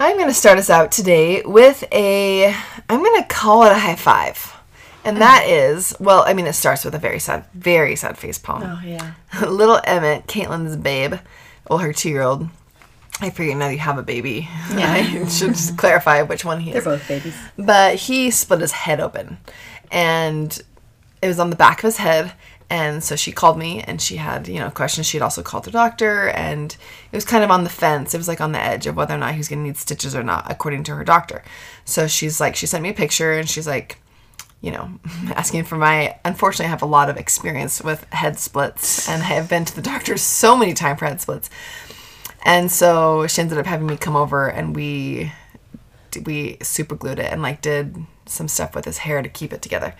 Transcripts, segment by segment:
I'm going to start us out today with a, I'm going to call it a high five. And mm. that is, well, I mean, it starts with a very sad, very sad face palm. Oh, yeah. Little Emmett, Caitlin's babe, well, her two year old. I figure now you have a baby. Yeah. I should just clarify which one he They're is. both babies. But he split his head open. And it was on the back of his head. And so she called me and she had, you know, questions. She had also called the doctor and it was kind of on the fence. It was like on the edge of whether or not he was going to need stitches or not, according to her doctor. So she's like, she sent me a picture and she's like, you know, asking for my. Unfortunately, I have a lot of experience with head splits and I have been to the doctor so many times for head splits. And so she ended up having me come over and we we super glued it and like did some stuff with his hair to keep it together.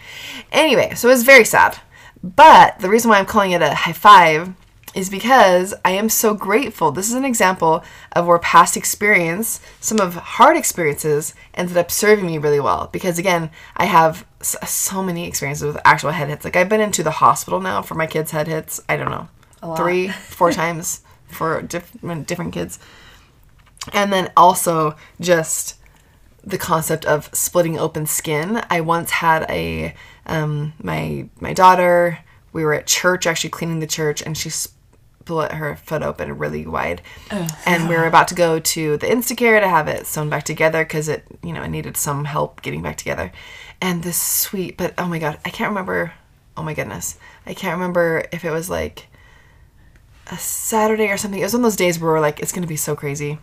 Anyway, so it was very sad. But the reason why I'm calling it a high five is because I am so grateful. This is an example of where past experience, some of hard experiences, ended up serving me really well. Because again, I have so many experiences with actual head hits. Like I've been into the hospital now for my kids' head hits. I don't know, three, four times for different different kids, and then also just the concept of splitting open skin. I once had a um, my my daughter. We were at church, actually cleaning the church, and she split her foot open really wide. And we were about to go to the Instacare to have it sewn back together because it, you know, it needed some help getting back together. And this sweet, but oh my god, I can't remember. Oh my goodness, I can't remember if it was like a Saturday or something. It was one of those days where we're like, it's gonna be so crazy.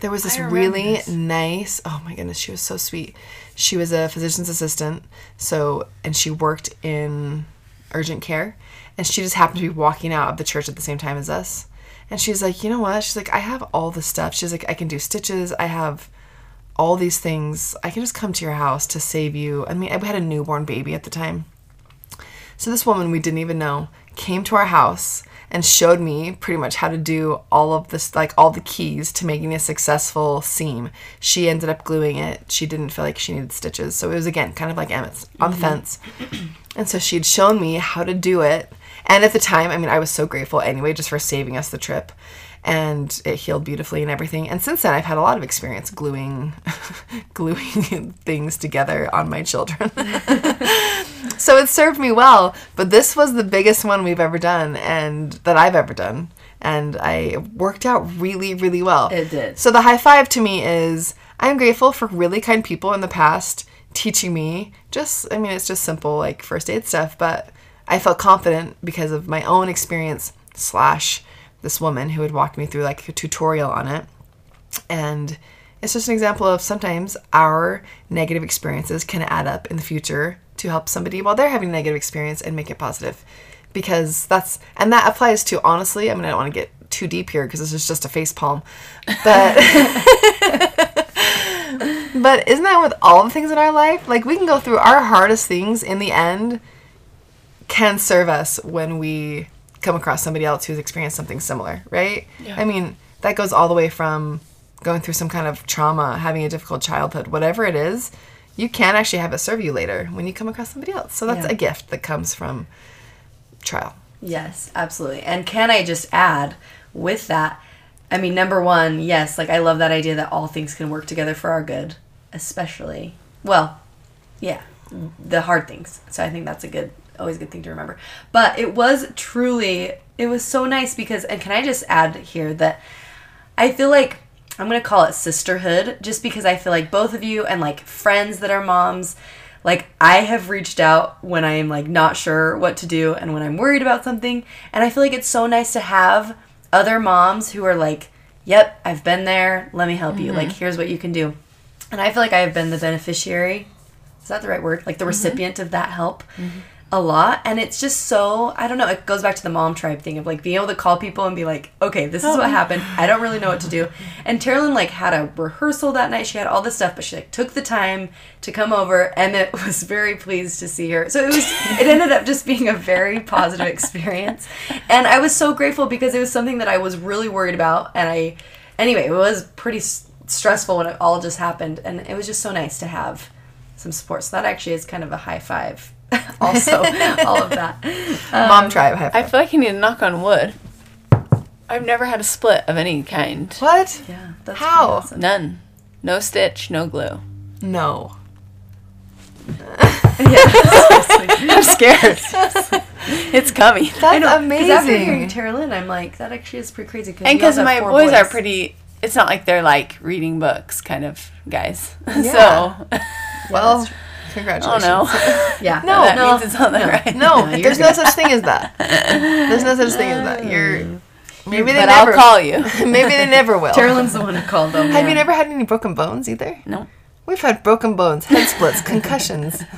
There was this really this. nice. Oh my goodness, she was so sweet. She was a physician's assistant, so and she worked in urgent care, and she just happened to be walking out of the church at the same time as us. And she's like, you know what? She's like, I have all the stuff. She's like, I can do stitches. I have all these things. I can just come to your house to save you. I mean, I had a newborn baby at the time. So this woman we didn't even know came to our house and showed me pretty much how to do all of this like all the keys to making a successful seam. She ended up gluing it. She didn't feel like she needed stitches. So it was again kind of like Emmett's on the mm-hmm. fence. And so she had shown me how to do it. And at the time, I mean, I was so grateful anyway just for saving us the trip. And it healed beautifully and everything. And since then, I've had a lot of experience gluing, gluing things together on my children. so it served me well. But this was the biggest one we've ever done, and that I've ever done. And I worked out really, really well. It did. So the high five to me is I'm grateful for really kind people in the past teaching me just I mean it's just simple like first aid stuff, but I felt confident because of my own experience slash this woman who had walked me through like a tutorial on it. And it's just an example of sometimes our negative experiences can add up in the future to help somebody while they're having a negative experience and make it positive. Because that's, and that applies to honestly, I mean, I don't want to get too deep here because this is just a face palm. But, but isn't that with all the things in our life? Like we can go through our hardest things in the end can serve us when we come across somebody else who's experienced something similar, right? I mean, that goes all the way from going through some kind of trauma, having a difficult childhood, whatever it is, you can actually have it serve you later when you come across somebody else. So that's Yeah. a gift that comes from trial. Yes, absolutely. And can I just add with that? I mean, number one, yes, like I love that idea that all things can work together for our good, especially, well, yeah, the hard things. So I think that's a good, always a good thing to remember. But it was truly, it was so nice because, and can I just add here that I feel like I'm gonna call it sisterhood just because I feel like both of you and like friends that are moms, like I have reached out when I am like not sure what to do and when I'm worried about something. And I feel like it's so nice to have other moms who are like, Yep, I've been there, let me help you. Mm-hmm. Like here's what you can do. And I feel like I have been the beneficiary. Is that the right word? Like the mm-hmm. recipient of that help. Mm-hmm. A lot and it's just so i don't know it goes back to the mom tribe thing of like being able to call people and be like okay this is what oh. happened. I don't really know what to do. And Terilyn like had a rehearsal that night. She had all this stuff but she like took the time to come over and it was very pleased to see her. So it was it ended up just being a very positive experience. And i was so grateful because it was something that i was really worried about and i anyway it was pretty s- stressful when it all just happened and it was just so nice to have some support. So that actually is kind of a high five also all of that Mom um, tribe. High I feel like you need to knock on wood. I've never had a split of any kind. What? yeah that's How? awesome. None. No stitch, no glue. No. I'm scared. it's coming. That's I know, 'cause amazing. after hearing Terilyn, I'm like, that actually is pretty crazy. And because my four boys, are pretty, it's not like they're like reading books kind of guys. Yeah. so, well, oh congratulations. no. Yeah. No, that no, means it's on the right. No, No, you're there's no such thing as that. There's no such thing as that. You're oh. maybe they But never I'll call you. maybe they never will. Carolyn's the one who called them. Have yeah. you never had any broken bones either? No, We've had broken bones, head splits, concussions.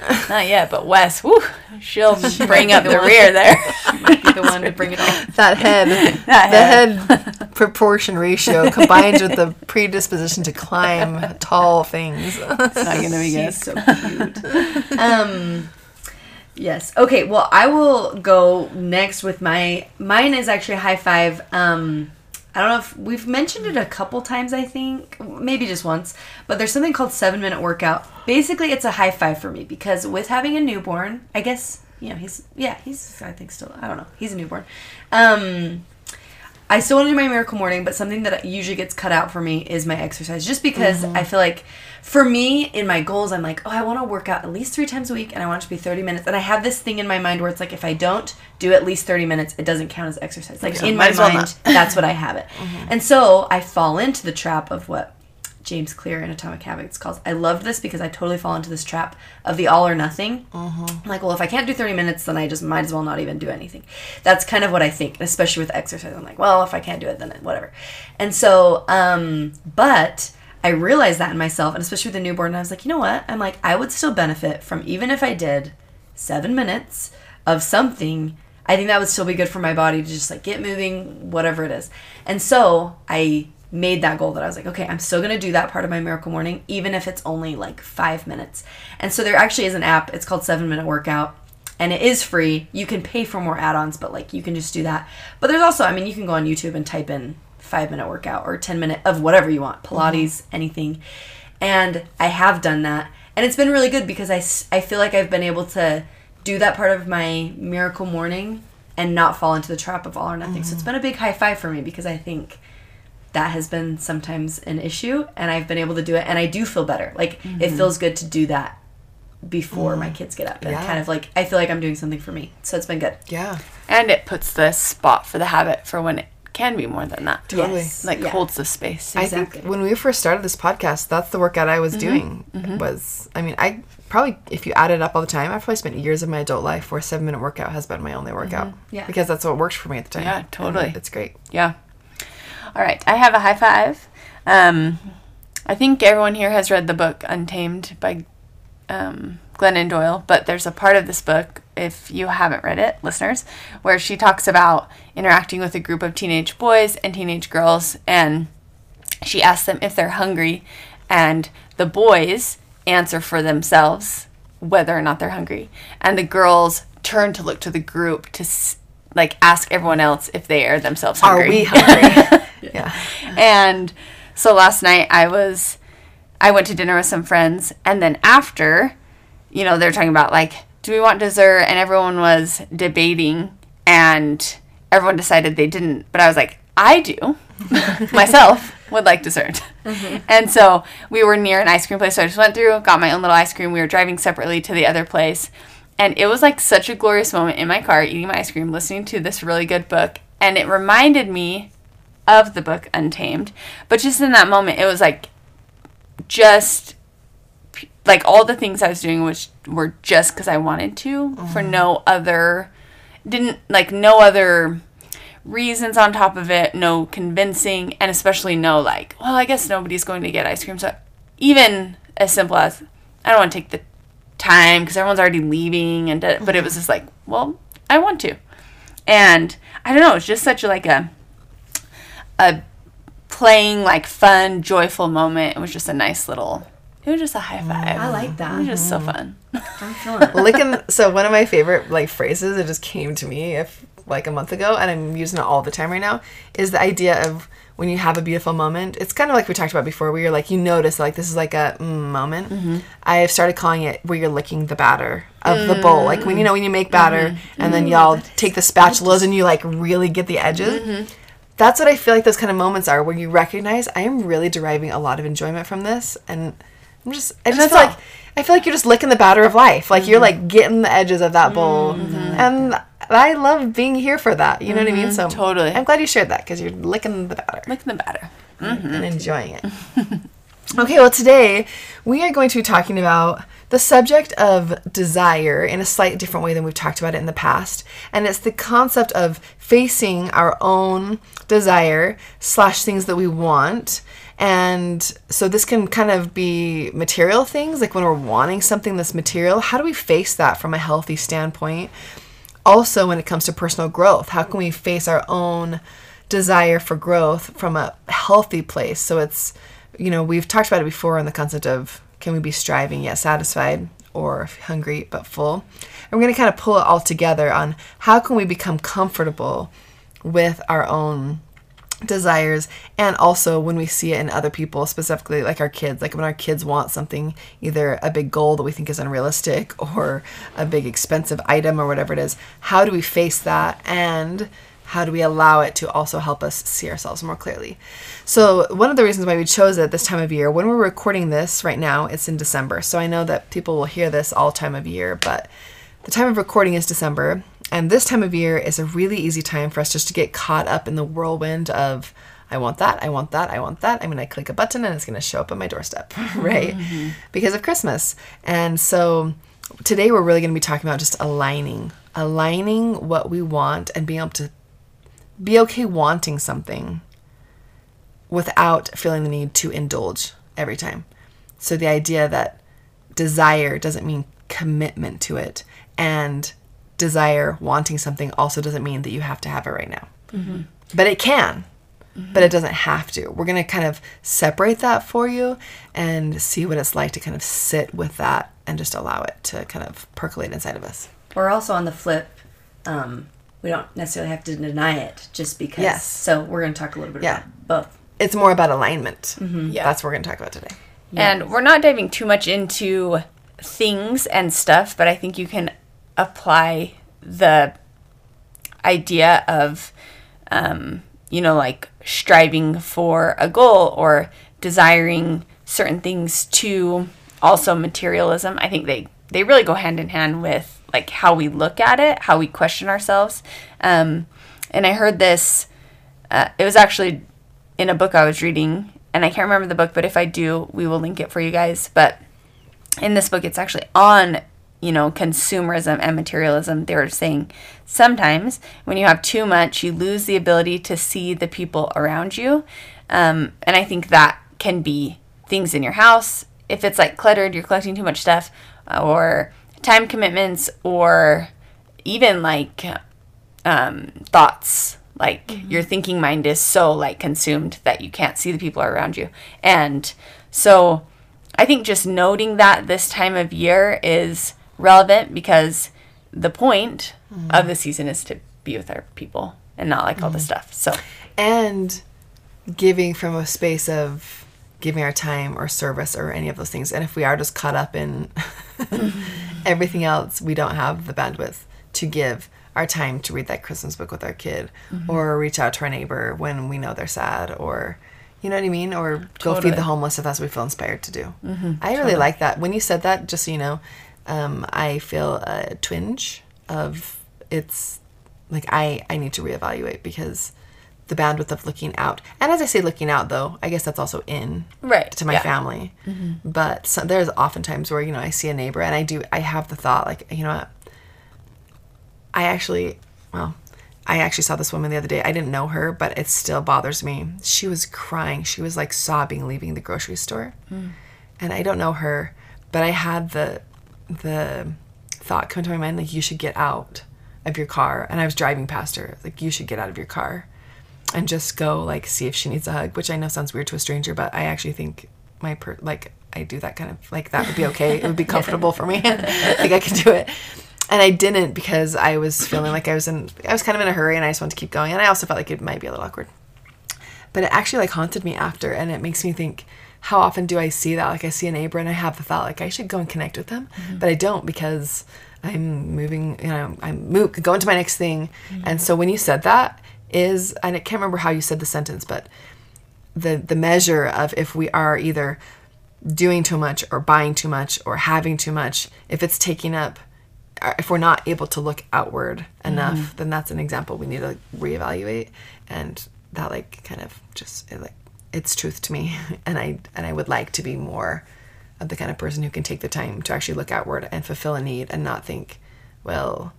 not yet. But Wes, whoo, she'll bring up the rear there. might be the one to bring it all? That head, That the head. head proportion ratio combined with the predisposition to climb tall things. It's not gonna be good. She's so cute. um, yes. Okay. Well, I will go next with my. Mine is actually a high five. Um, I don't know if we've mentioned it a couple times. I think maybe just once, but there's something called seven minute workout. Basically, it's a high five for me because with having a newborn, I guess you know he's yeah he's I think still I don't know he's a newborn. Um, I still want to do my miracle morning, but something that usually gets cut out for me is my exercise. Just because I feel like for me, in my goals, I'm like, oh, I want to work out at least three times a week and I want it to be 30 minutes. And I have this thing in my mind where it's like, if I don't do at least 30 minutes, it doesn't count as exercise. Like in my well mind, not. that's what I have it. And so I fall into the trap of what James Clear in Atomic Habits calls. I love this because I totally fall into this trap of the all or nothing. I'm like, well, if I can't do 30 minutes, then I just might as well not even do anything. That's kind of what I think, especially with exercise. I'm like, well, if I can't do it, then whatever. And so, um, but I realized that in myself, and especially with a newborn, I was like, you know what? I'm like, I would still benefit from even if I did seven minutes of something. I think that would still be good for my body to just like get moving, whatever it is. And so I made that goal that I was like, okay, I'm still gonna do that part of my miracle morning, even if it's only like five minutes. And so there actually is an app. It's called Seven Minute Workout, and it is free. You can pay for more add-ons, but like you can just do that. But there's also, I mean, you can go on YouTube and type in five minute workout or ten minute of whatever you want, Pilates, mm-hmm. anything. And I have done that, and it's been really good because I, I feel like I've been able to do that part of my miracle morning and not fall into the trap of all or nothing. So it's mm-hmm. been a big high five for me because I think that has been sometimes an issue and I've been able to do it and I do feel better. Like it mm-hmm. feels good to do that before my mm. kids get up and Yeah. kind of like I feel like I'm doing something for me. So it's been good. Yeah, And it puts the spot for the habit for when it can be more than that. Totally. Yes. Like Yeah. holds the space. I think when we first started this podcast, that's the workout I was doing. Was I mean, I probably if you add it up all the time, I've probably spent years of my adult life where seven minute workout has been my only workout. Yeah. because that's what works for me at the time. Yeah, totally. And It's great. Yeah. All right. I have a high five. Um, I think everyone here has read the book Untamed by um, Glennon Doyle, but there's a part of this book, if you haven't read it, listeners, where she talks about interacting with a group of teenage boys and teenage girls, and she asks them if they're hungry, and the boys answer for themselves whether or not they're hungry, and the girls turn to look to the group to like ask everyone else if they are themselves hungry. Are we hungry? yeah. and so last night I was I went to dinner with some friends and then after, you know, they're talking about like, do we want dessert? And everyone was debating and everyone decided they didn't. But I was like, I do. Myself would like dessert. Mm-hmm. And so we were near an ice cream place. So I just went through, got my own little ice cream. We were driving separately to the other place. And it was like such a glorious moment in my car eating my ice cream, listening to this really good book. And it reminded me of the book Untamed. But just in that moment, it was like just like all the things I was doing which were just because I wanted to for mm-hmm. no other didn't like no other reasons on top of it, no convincing, and especially no like, well, I guess nobody's going to get ice cream. So even as simple as I don't want to take the time because everyone's already leaving and da- but it was mm-hmm. just like well i want to. And i don't know it's just such like a a playing like fun joyful moment. It was just a nice little it was just a high five. I like that. it was just so mm-hmm. fun. I'm feeling it. licking so one of my favorite like phrases that just came to me if like a month ago and i'm using it all the time right now is the idea of when you have a beautiful moment. It's kind of like we talked about before where you're like you notice like this is like a mm, moment. Mm-hmm. I've started calling it where you're licking the batter of the bowl. Like when you know when you make batter mm-hmm. and then y'all take the spatulas and you like really get the edges. That's what i feel like those kind of moments are where you recognize i am really deriving a lot of enjoyment from this and i'm just i just that's feel all. like I feel like you're just licking the batter of life. Like you're mm-hmm. like getting the edges of that bowl. Mm-hmm. And I love being here for that. You know what I mean? Mm-hmm. So Totally. I'm glad you shared that because you're licking the batter licking the batter and enjoying it. okay, well today we are going to be talking about the subject of desire in a slightly different way than we've talked about it in the past. And it's the concept of facing our own desire slash things that we want and so this can kind of be material things, like when we're wanting something that's material, how do we face that from a healthy standpoint? Also, when it comes to personal growth, how can we face our own desire for growth from a healthy place? So it's, you know, we've talked about it before on the concept of can we be striving yet satisfied or hungry but full? And we're going to kind of pull it all together on how can we become comfortable with our own desires and also when we see it in other people specifically like our kids like when our kids want something either a big goal that we think is unrealistic or a big expensive item or whatever it is how do we face that and how do we allow it to also help us see ourselves more clearly? So one of the reasons why we chose it this time of year when we're recording this right now it's in december. So i know that people will hear this all time of year but the time of recording is December, and this time of year is a really easy time for us just to get caught up in the whirlwind of I want that, I want that, I want that. I'm going to click a button and it's going to show up at my doorstep, right? Mm-hmm. Because of Christmas. And so today we're really going to be talking about just aligning, aligning what we want and being able to be okay wanting something without feeling the need to indulge every time. So the idea that desire doesn't mean commitment to it and desire wanting something also doesn't mean that you have to have it right now but it can but it doesn't have to we're going to kind of separate that for you and see what it's like to kind of sit with that and just allow it to kind of percolate inside of us We're also on the flip, um, we don't necessarily have to deny it just because. Yes. So we're going to talk a little bit Yeah. about both. it's more about alignment Yeah. that's what we're going to talk about today And we're not diving too much into things and stuff, but I think you can apply the idea of, um, you know, like striving for a goal or desiring certain things to also materialism. I think they, they really go hand in hand with like how we look at it, how we question ourselves. Um, and I heard this, uh, it was actually in a book I was reading, and I can't remember the book, but if I do, we will link it for you guys. But in this book, it's actually on, you know, consumerism and materialism. They were saying sometimes when you have too much, you lose the ability to see the people around you. Um, and I think that can be things in your house. If it's like cluttered, you're collecting too much stuff, or time commitments, or even like um, thoughts like your thinking mind is so like consumed that you can't see the people around you and so i think just noting that this time of year is relevant because the point of mm-hmm. the season is to be with our people and not like all the mm-hmm. stuff so. And giving from a space of giving our time or service or any of those things and if we are just caught up in everything else we don't have the bandwidth to give our time to read that christmas book with our kid mm-hmm. or reach out to our neighbor when we know they're sad or you know what i mean? Or go feed the homeless if that's what we feel inspired to do. I really like that. When you said that just so you know um, i feel a twinge of it's like I I need to reevaluate because the bandwidth of looking out. And as I say looking out though, I guess that's also in Right, to my yeah. family. But so, there's often times where you know I see a neighbor and I do I have the thought like you know what I actually well I actually saw this woman the other day. I didn't know her, but it still bothers me. She was crying. She was like sobbing leaving the grocery store. And I don't know her, but I had the the thought come to my mind like you should get out of your car. And I was driving past her like you should get out of your car and just go like see if she needs a hug which I know sounds weird to a stranger but I actually think my per like I do that kind of like that would be okay. It would be comfortable for me. Like I could do it. And I didn't because I was feeling like I was in I was kind of in a hurry and I just wanted to keep going. And I also felt like it might be a little awkward. But it actually like haunted me after and it makes me think how often do I see that? Like I see a neighbor and I have the thought like I should go and connect with them, mm-hmm. but I don't because I'm moving, you know, I'm move, going to my next thing. Mm-hmm. And so when you said that is, and I can't remember how you said the sentence, but the the measure of if we are either doing too much or buying too much or having too much, if it's taking up, if we're not able to look outward mm-hmm. enough, then that's an example we need to reevaluate. And that like kind of just it, like it's truth to me, and I and I would like to be more of the kind of person who can take the time to actually look outward and fulfill a need and not think, well,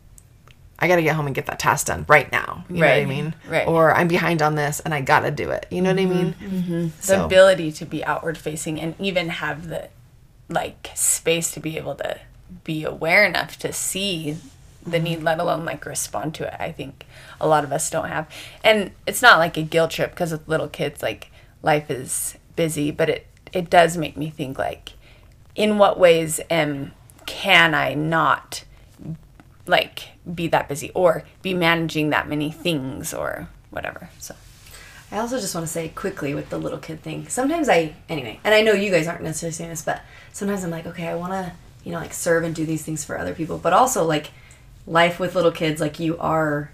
I got to get home and get that task done right now. You know what I mean? right. Or I'm behind on this and I got to do it. You know what I mean? Mm-hmm. Mm-hmm. the So- ability to be outward facing and even have the like space to be able to be aware enough to see the need let alone like respond to it i think a lot of us don't have and it's not like a guilt trip because with little kids like life is busy but it it does make me think like in what ways am can i not like be that busy or be managing that many things or whatever so I also just want to say quickly with the little kid thing. Sometimes I, anyway, and I know you guys aren't necessarily saying this, but sometimes I'm like, okay, I want to, you know, like serve and do these things for other people, but also like life with little kids, like you are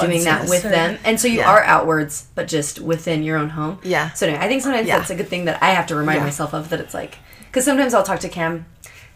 doing that with them, and so you Yeah. are outwards, but just within your own home. Yeah. So anyway, I think sometimes Yeah. that's a good thing that I have to remind Yeah. myself of that it's like, because sometimes I'll talk to Cam.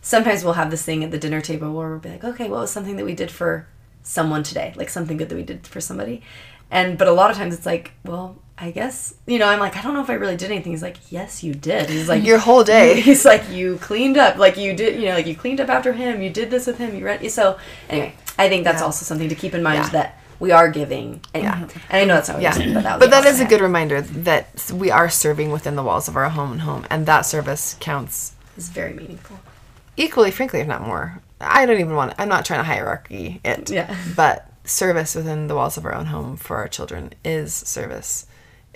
Sometimes we'll have this thing at the dinner table where we'll be like, okay, what was something that we did for someone today? Like something good that we did for somebody. And but a lot of times it's like, well, I guess you know, I'm like, I don't know if I really did anything. He's like, yes, you did. He's like, Your whole day. He's like, you cleaned up, like you did, you know, like you cleaned up after him. You did this with him. You read. So anyway, I think that's Yeah. also something to keep in mind Yeah. that we are giving. And, Yeah. Mm-hmm. and I know that's not what Yeah, saying, but that, but that is a good reminder that we are serving within the walls of our home and home, and that service counts It's very meaningful. equally, frankly, if not more. I don't even want. I'm not trying to hierarchy it. Yeah. But service within the walls of our own home for our children is service.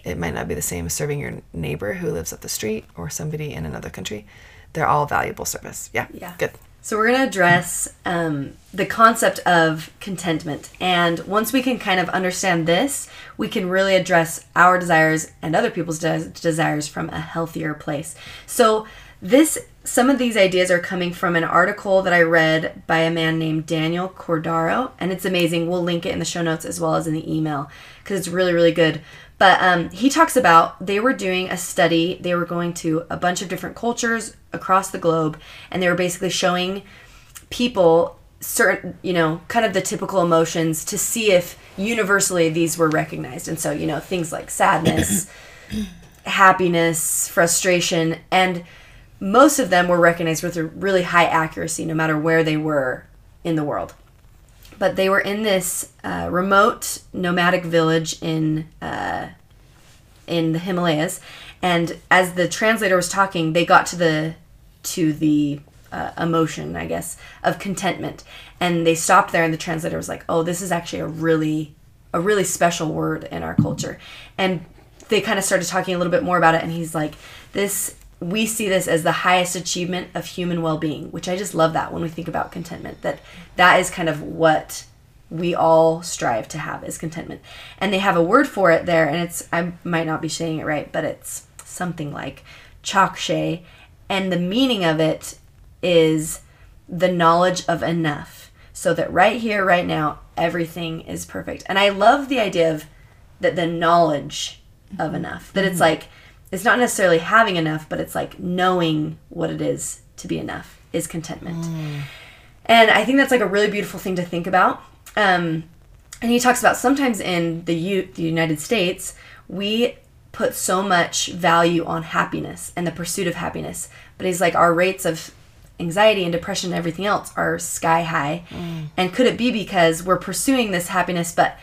It might not be the same as serving your neighbor who lives up the street or somebody in another country. They're all valuable service. Yeah. Yeah. Good. So we're going to address um, the concept of contentment, and once we can kind of understand this, we can really address our desires and other people's des- desires from a healthier place. So this, some of these ideas are coming from an article that I read by a man named Daniel Cordaro, and it's amazing. We'll link it in the show notes as well as in the email because it's really, really good. But um, he talks about they were doing a study. They were going to a bunch of different cultures across the globe, and they were basically showing people certain, you know, kind of the typical emotions to see if universally these were recognized. And so, you know, things like sadness, happiness, frustration, and most of them were recognized with a really high accuracy, no matter where they were in the world but they were in this uh, remote nomadic village in uh, in the Himalayas, and as the translator was talking, they got to the to the uh, emotion, I guess, of contentment, and they stopped there, and the translator was like, "Oh, this is actually a really a really special word in our culture," and they kind of started talking a little bit more about it, and he's like, "This." We see this as the highest achievement of human well-being, which I just love that when we think about contentment. That that is kind of what we all strive to have is contentment. And they have a word for it there, and it's I might not be saying it right, but it's something like chakshe, and the meaning of it is the knowledge of enough. So that right here, right now, everything is perfect. And I love the idea of that the knowledge of mm-hmm. enough. That it's mm-hmm. like it's not necessarily having enough, but it's like knowing what it is to be enough is contentment. And I think that's like a really beautiful thing to think about. Um, and he talks about sometimes in the, U- the United States, we put so much value on happiness and the pursuit of happiness. But he's like, our rates of anxiety and depression and everything else are sky high. And could it be because we're pursuing this happiness, but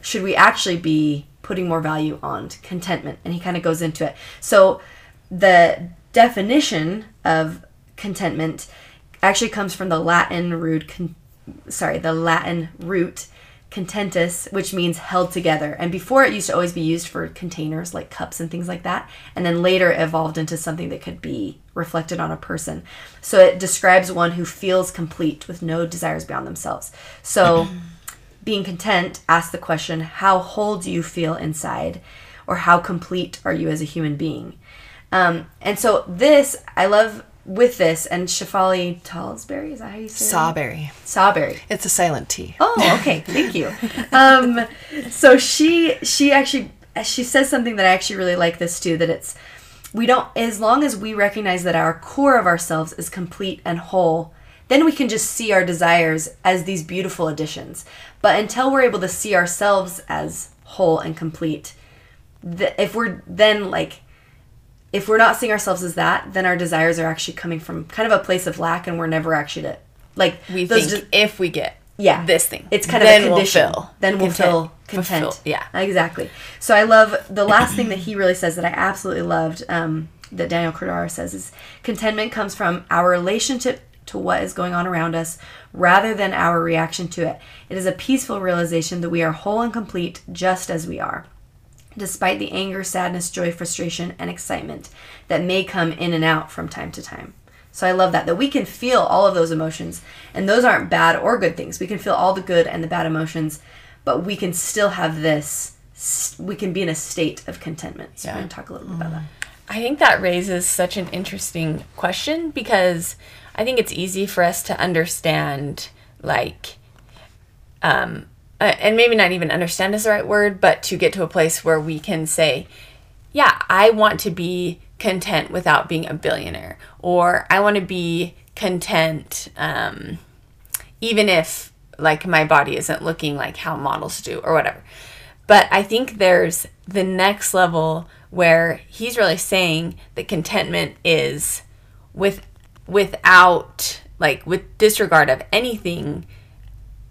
should we actually be putting more value on contentment? And he kind of goes into it. So the definition of contentment actually comes from the Latin root, con- sorry, the Latin root contentus, which means held together. And before it used to always be used for containers like cups and things like that. And then later evolved into something that could be reflected on a person. So it describes one who feels complete with no desires beyond themselves. So being content ask the question, how whole do you feel inside? Or how complete are you as a human being? Um, and so this, I love with this, and Shefali Talsberry, is that how you say it? Sawberry. Sawberry. It's a silent T. Oh, okay. Thank you. Um, so she she actually she says something that I actually really like this too. That it's we don't as long as we recognize that our core of ourselves is complete and whole, then we can just see our desires as these beautiful additions. But until we're able to see ourselves as whole and complete, th- if we're then like if we're not seeing ourselves as that, then our desires are actually coming from kind of a place of lack, and we're never actually to like We those think de- if we get yeah this thing, it's kind then of a we'll condition feel then we'll content. feel content Fulfill- yeah. exactly so i love the last thing that he really says that i absolutely loved um, that daniel Cordaro says is contentment comes from our relationship to what is going on around us rather than our reaction to it it is a peaceful realization that we are whole and complete just as we are despite the anger sadness joy frustration and excitement that may come in and out from time to time so I love that that we can feel all of those emotions and those aren't bad or good things. We can feel all the good and the bad emotions, but we can still have this we can be in a state of contentment. So Yeah. we're going to talk a little bit about that. Mm-hmm. I think that raises such an interesting question because I think it's easy for us to understand, like, um, uh, and maybe not even understand is the right word, but to get to a place where we can say, yeah, I want to be content without being a billionaire, or I want to be content, um, even if like my body isn't looking like how models do, or whatever. But I think there's the next level where he's really saying that contentment is with without like with disregard of anything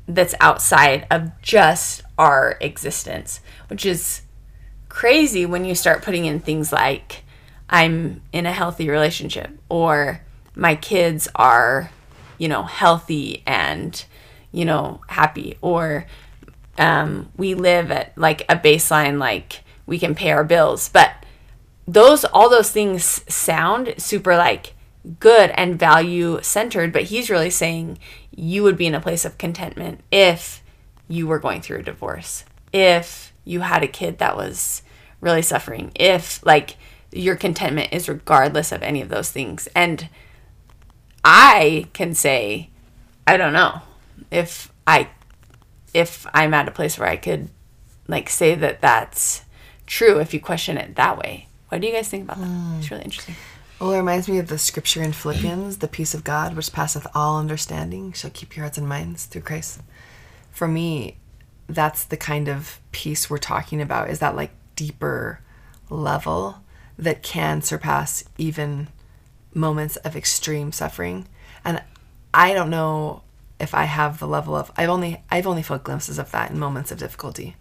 that's outside of just our existence, which is crazy when you start putting in things like I'm in a healthy relationship or my kids are, you know, healthy and, you know, happy or um, we live at like a baseline, like we can pay our bills. But those, all those things sound super like good and value centered, but he's really saying you would be in a place of contentment if you were going through a divorce, if you had a kid that was really suffering, if like your contentment is regardless of any of those things. And I can say, I don't know if I if I'm at a place where I could like say that that's true if you question it that way. What do you guys think about that? Hmm. It's really interesting. Well, it reminds me of the scripture in Philippians, the peace of God, which passeth all understanding, shall keep your hearts and minds through Christ. For me, that's the kind of peace we're talking about, is that like deeper level that can surpass even moments of extreme suffering. And I don't know if I have the level of I've only I've only felt glimpses of that in moments of difficulty.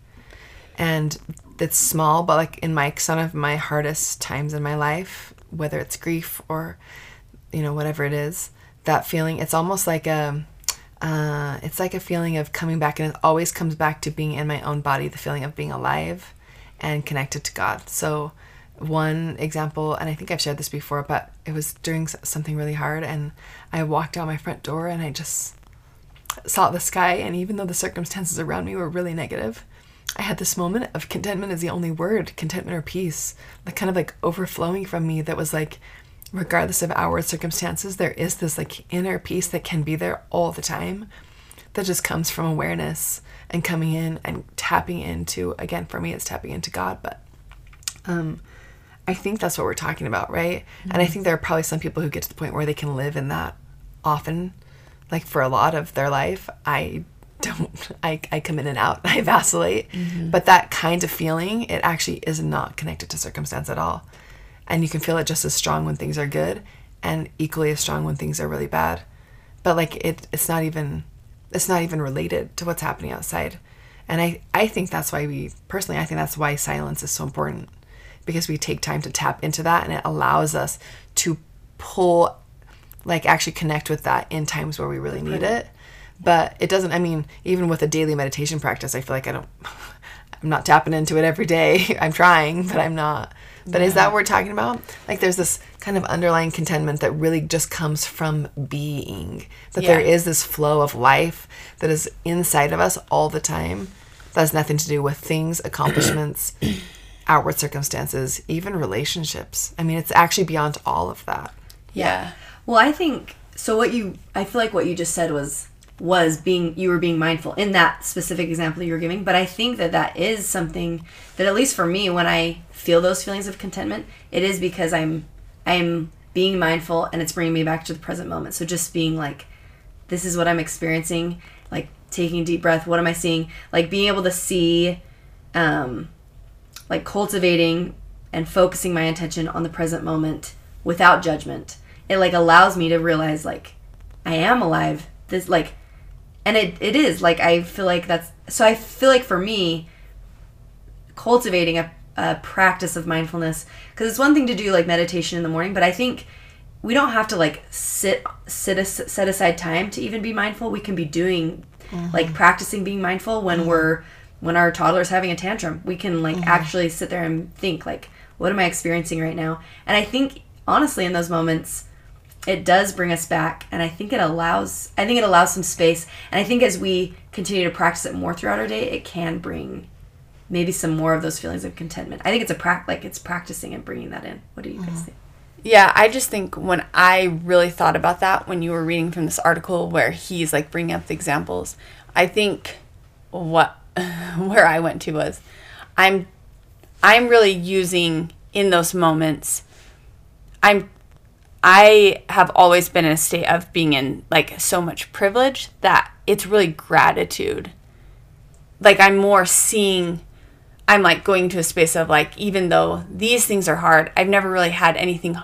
And it's small, but like in my some of my hardest times in my life, whether it's grief or you know whatever it is, that feeling it's almost like a uh, it's like a feeling of coming back, and it always comes back to being in my own body, the feeling of being alive and connected to God. So, one example, and I think I've shared this before, but it was during something really hard, and I walked out my front door and I just saw the sky, and even though the circumstances around me were really negative, I had this moment of contentment is the only word, contentment or peace, like kind of like overflowing from me that was like, regardless of outward circumstances, there is this like inner peace that can be there all the time that just comes from awareness and coming in and tapping into, again, for me, it's tapping into God, but um, I think that's what we're talking about, right? And I think there are probably some people who get to the point where they can live in that often, like for a lot of their life. I don't, I, I come in and out, I vacillate. Mm-hmm. But that kind of feeling, it actually is not connected to circumstance at all. And you can feel it just as strong when things are good and equally as strong when things are really bad. But like it, it's not even, it's not even related to what's happening outside. And I, I think that's why we, personally, I think that's why silence is so important because we take time to tap into that and it allows us to pull like actually connect with that in times where we really need it. But it doesn't. I mean, even with a daily meditation practice, I feel like I don't. I'm not tapping into it every day. I'm trying, but I'm not. But is that what we're talking about? Like there's this kind of underlying contentment that really just comes from being. That there Yeah. is this flow of life that is inside of us all the time. That has nothing to do with things, accomplishments, outward circumstances, even relationships. I mean, it's actually beyond all of that. Yeah. Well, I think so. What you, I feel like what you just said was was being you were being mindful in that specific example you were giving. But I think that that is something that at least for me, when I feel those feelings of contentment, it is because I'm I'm being mindful and it's bringing me back to the present moment. So just being like, this is what I'm experiencing. Like taking a deep breath. What am I seeing? Like being able to see, um, like cultivating and focusing my attention on the present moment without judgment. It like allows me to realize like I am alive. This like and it, it is like I feel like that's so I feel like for me cultivating a, a practice of mindfulness because it's one thing to do like meditation in the morning but I think we don't have to like sit sit as, set aside time to even be mindful. We can be doing mm-hmm. like practicing being mindful when mm-hmm. we're when our toddler's having a tantrum. We can like mm-hmm. actually sit there and think like what am i experiencing right now? And i think honestly in those moments it does bring us back and i think it allows i think it allows some space and i think as we continue to practice it more throughout our day it can bring maybe some more of those feelings of contentment. I think it's a prac like it's practicing and bringing that in. What do you guys mm-hmm. think? Yeah, I just think when I really thought about that when you were reading from this article where he's like bringing up the examples, I think what where I went to was I'm I'm really using in those moments I'm I have always been in a state of being in like so much privilege that it's really gratitude. Like I'm more seeing I'm like going to a space of like, even though these things are hard, I've never really had anything.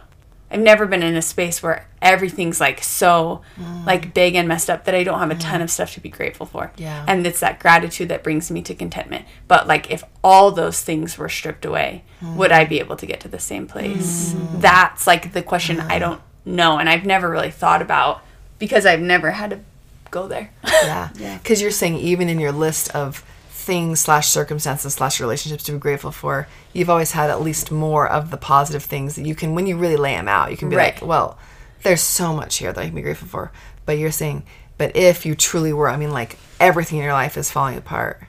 I've never been in a space where everything's like so mm. like big and messed up that I don't have a mm. ton of stuff to be grateful for. Yeah. And it's that gratitude that brings me to contentment. But like if all those things were stripped away, mm. would I be able to get to the same place? That's like the question I don't know and I've never really thought about because I've never had to go there. Yeah. Yeah. Because you're saying even in your list of things slash circumstances slash relationships to be grateful for, you've always had at least more of the positive things that you can, when you really lay them out, you can be Right. like, well, there's so much here that I can be grateful for. But you're saying, but if you truly were, I mean, like everything in your life is falling apart,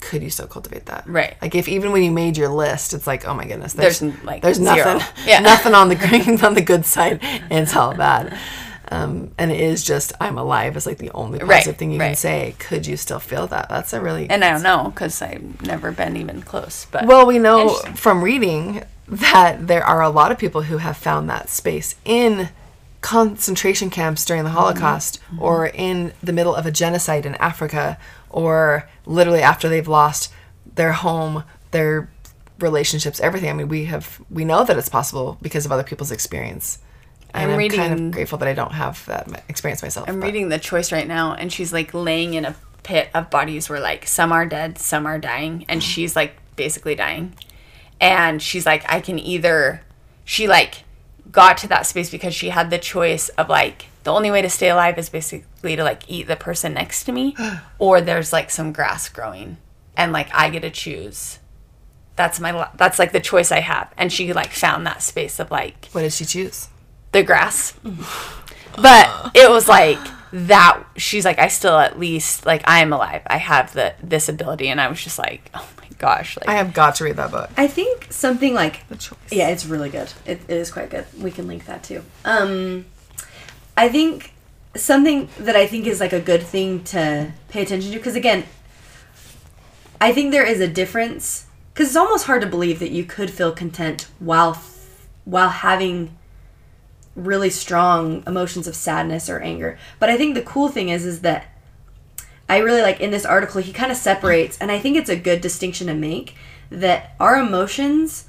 could you still cultivate that? Right. Like if even when you made your list, it's like, oh my goodness, there's, There's, like, there's zero. nothing, Yeah. nothing on the green on the good side, and it's all bad. Um, and it is just I'm alive is like the only Right, positive thing you can say. Could you still feel that? That's a really and I don't know because I've never been even close. But well. We know from reading that there are a lot of people who have found that space in concentration camps during the Holocaust, or in the middle of a genocide in Africa, or literally after they've lost their home, their relationships, everything. I mean, we have we know that it's possible because of other people's experience. I'm I'm, kind of grateful that I don't have that experience myself. I'm but- reading The Choice right now, and she's like laying in a pit of bodies where like some are dead, some are dying, and mm. she's like basically dying. And she's like, I can either, she like got to that space because she had the choice of like, the only way to stay alive is basically to like eat the person next to me, or there's like some grass growing, and like I get to choose. That's my, that's like the choice I have. And she like found that space of like, What did she choose? The grass. But it was like that she's like I still at least like I am alive. I have the this ability and I was just like, "Oh my gosh, like I have got to read that book. i think something like The choice. Yeah, it's really good. It, it is quite good. We can link that too. Um, I think something that I think is like a good thing to pay attention to because again, I think there is a difference because it's almost hard to believe that you could feel content while f- while having really strong emotions of sadness or anger. But I think the cool thing is is that I really like in this article he kind of separates and I think it's a good distinction to make that our emotions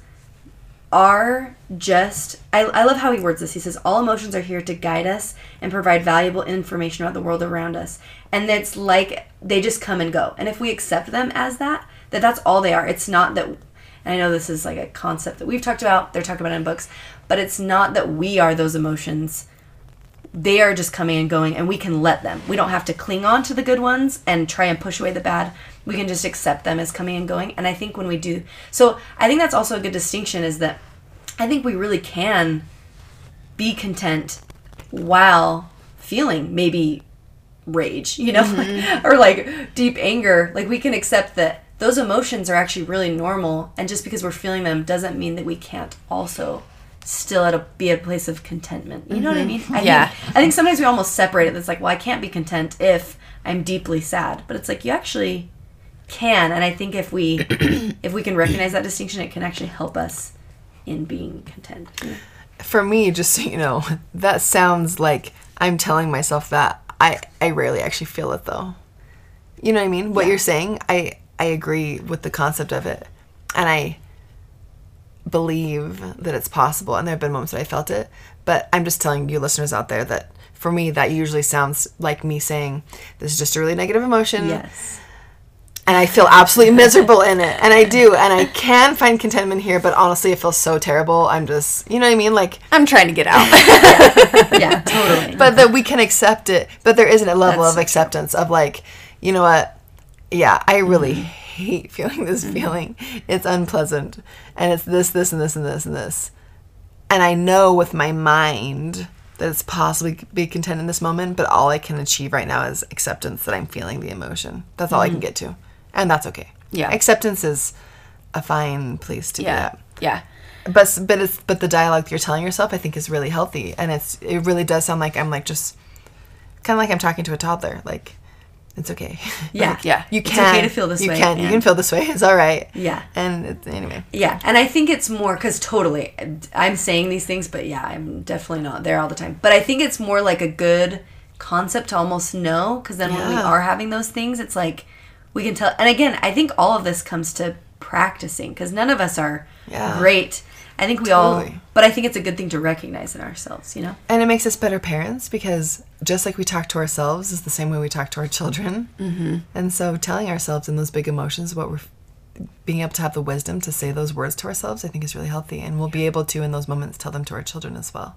are just I, I love how he words this. He says all emotions are here to guide us and provide valuable information about the world around us. And it's like they just come and go. And if we accept them as that that that's all they are. It's not that and i know this is like a concept that we've talked about they're talking about in books but it's not that we are those emotions. They are just coming and going and we can let them. We don't have to cling on to the good ones and try and push away the bad. We can just accept them as coming and going and i think when we do so i think that's also a good distinction is that i think we really can be content while feeling maybe rage you know mm-hmm. or like deep anger. Like we can accept that those emotions are actually really normal and just because we're feeling them doesn't mean that we can't also still at a be at a place of contentment you know what i mm-hmm. mean I Yeah. think, i think sometimes we almost separate it it's like well i can't be content if i'm deeply sad but it's like you actually can and i think if we if we can recognize that distinction it can actually help us in being content? For me, just so you know, that sounds like I'm telling myself that. I, I rarely actually feel it though. You know what I mean? What Yeah. you're saying, I, I agree with the concept of it. And I believe that it's possible. And there have been moments that I felt it. But I'm just telling you listeners out there that for me, that usually sounds like me saying, this is just a really negative emotion. yes and I feel absolutely miserable in it. And I do. And I can find contentment here, but honestly, it feels so terrible. I'm just, you know what I mean? Like, I'm trying to get out. yeah totally but that we can accept it. But there isn't a level That's of so true. acceptance of like, you know what? Yeah, I really Mm-hmm. hate feeling this feeling. It's unpleasant. And it's this, this, and this, and this, and this. And I know with my mind that it's possibly be content in this moment, but all I can achieve right now is acceptance that I'm feeling the emotion. That's all I can get to. And that's okay. Mm-hmm. Yeah. Acceptance is a fine place to yeah. be Yeah. at. But but it's but the dialogue you're telling yourself I think is really healthy and it's it really does sound like I'm like just kind of like I'm talking to a toddler like it's okay. Yeah. Like, Yeah. You can. It's can okay to feel this you way, can you can feel this way. It's all right. Yeah. And it's, anyway. Yeah, and I think it's more because totally, I'm saying these things, but yeah, I'm definitely not there all the time. But I think it's more like a good concept to almost know because then when we are having those things, it's like we can tell. And again, I think all of this comes to practicing because none of us are Yeah. great. I think we all, but I think it's a good thing to recognize in ourselves, you know? And it makes us better parents because just like we talk to ourselves is the same way we talk to our children. Mm-hmm. And so telling ourselves in those big emotions what we're being able to have the wisdom to say those words to ourselves, I think is really healthy. And we'll be able to, in those moments, tell them to our children as well.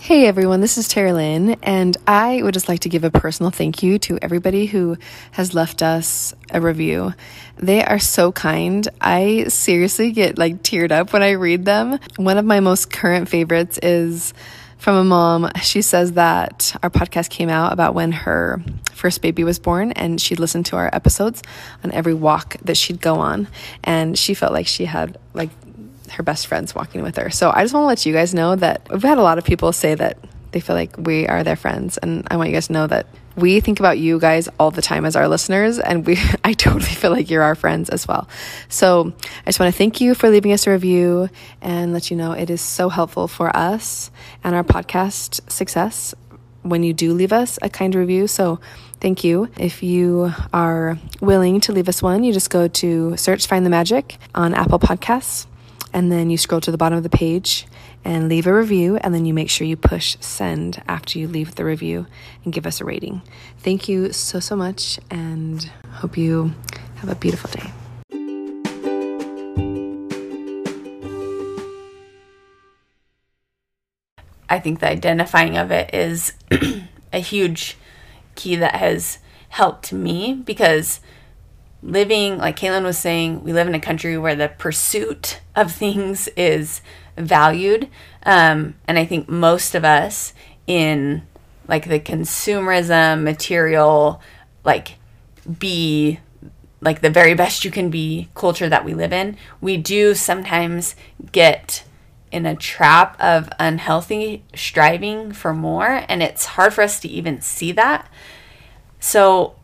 Hey everyone, this is Terilyn, and I would just like to give a personal thank you to everybody who has left us a review. They are so kind. I seriously get like teared up when I read them. One of my most current favorites is from a mom. She says that our podcast came out about when her first baby was born, and she'd listen to our episodes on every walk that she'd go on, and she felt like she had like her best friends walking with her. So I just want to let you guys know that we've had a lot of people say that they feel like we are their friends and I want you guys to know that we think about you guys all the time as our listeners and we I totally feel like you're our friends as well. So I just want to thank you for leaving us a review and let you know it is so helpful for us and our podcast success when you do leave us a kind review. So thank you. If you are willing to leave us one, you just go to search Find the Magic on Apple Podcasts and then you scroll to the bottom of the page and leave a review and then you make sure you push send after you leave the review and give us a rating. Thank you so so much and hope you have a beautiful day. I think the identifying of it is a huge key that has helped me because living, like Kaylin was saying, we live in a country where the pursuit of things is valued. Um, and I think most of us in like the consumerism, material, like be like the very best you can be culture that we live in, we do sometimes get in a trap of unhealthy striving for more. And it's hard for us to even see that. So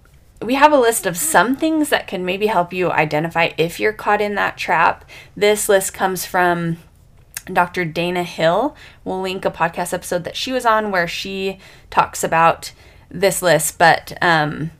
we have a list of some things that can maybe help you identify if you're caught in that trap. This list comes from Dr. Dana Hill. We'll link a podcast episode that she was on where she talks about this list. But um,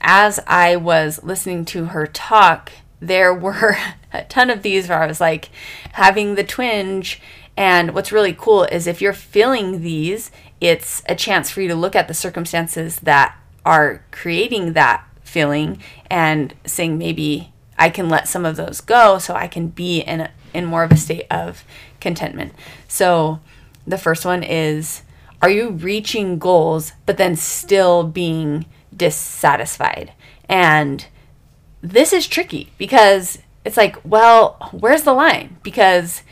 as I was listening to her talk, there were a ton of these where I was like having the twinge. And what's really cool is if you're feeling these, it's a chance for you to look at the circumstances that are creating that feeling and saying maybe I can let some of those go so I can be in a, in more of a state of contentment. So the first one is are you reaching goals but then still being dissatisfied? And this is tricky because it's like, well, where's the line? Because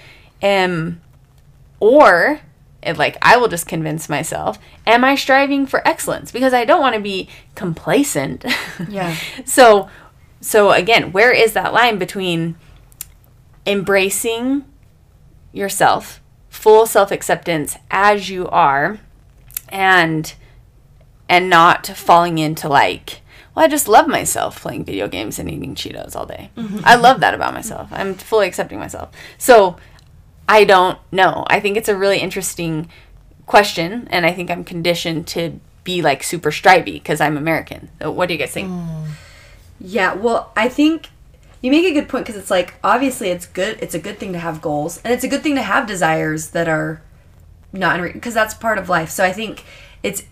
um or it, like I will just convince myself, am I striving for excellence? Because I don't want to be complacent. Yeah. so so again, where is that line between embracing yourself, full self-acceptance as you are and and not falling into like well, I just love myself playing video games and eating Cheetos all day. Mm-hmm. I love that about myself. I'm fully accepting myself. So I don't know. I think it's a really interesting question, and I think I'm conditioned to be like super strivey because I'm American. So what do you guys think? Hmm. Yeah, well, I think you make a good point because it's like obviously it's good. It's a good thing to have goals, and it's a good thing to have desires that are not because that's part of life. So I think it's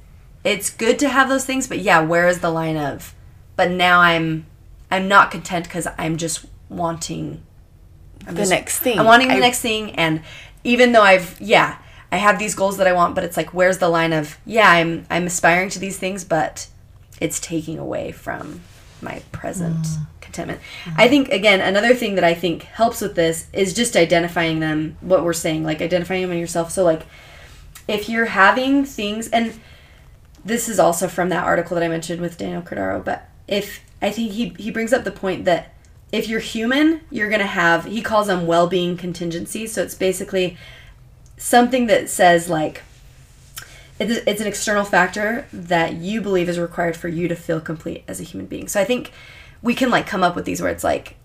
it's good to have those things, but yeah, where is the line of? But now I'm I'm not content because I'm just wanting I'm The next thing. I'm wanting the I- next thing, and even though I've yeah, I have these goals that I want, but it's like where's the line of yeah, I'm I'm aspiring to these things, but it's taking away from my present mm. contentment. Mm. I think again another thing that I think helps with this is just identifying them. What we're saying, like identifying them in yourself. So like if you're having things and this is also from that article that I mentioned with Daniel Cordaro, but if I think he he brings up the point that if you're human, you're gonna have he calls them well-being contingencies. So it's basically something that says like it's, it's an external factor that you believe is required for you to feel complete as a human being. So I think we can like come up with these where it's like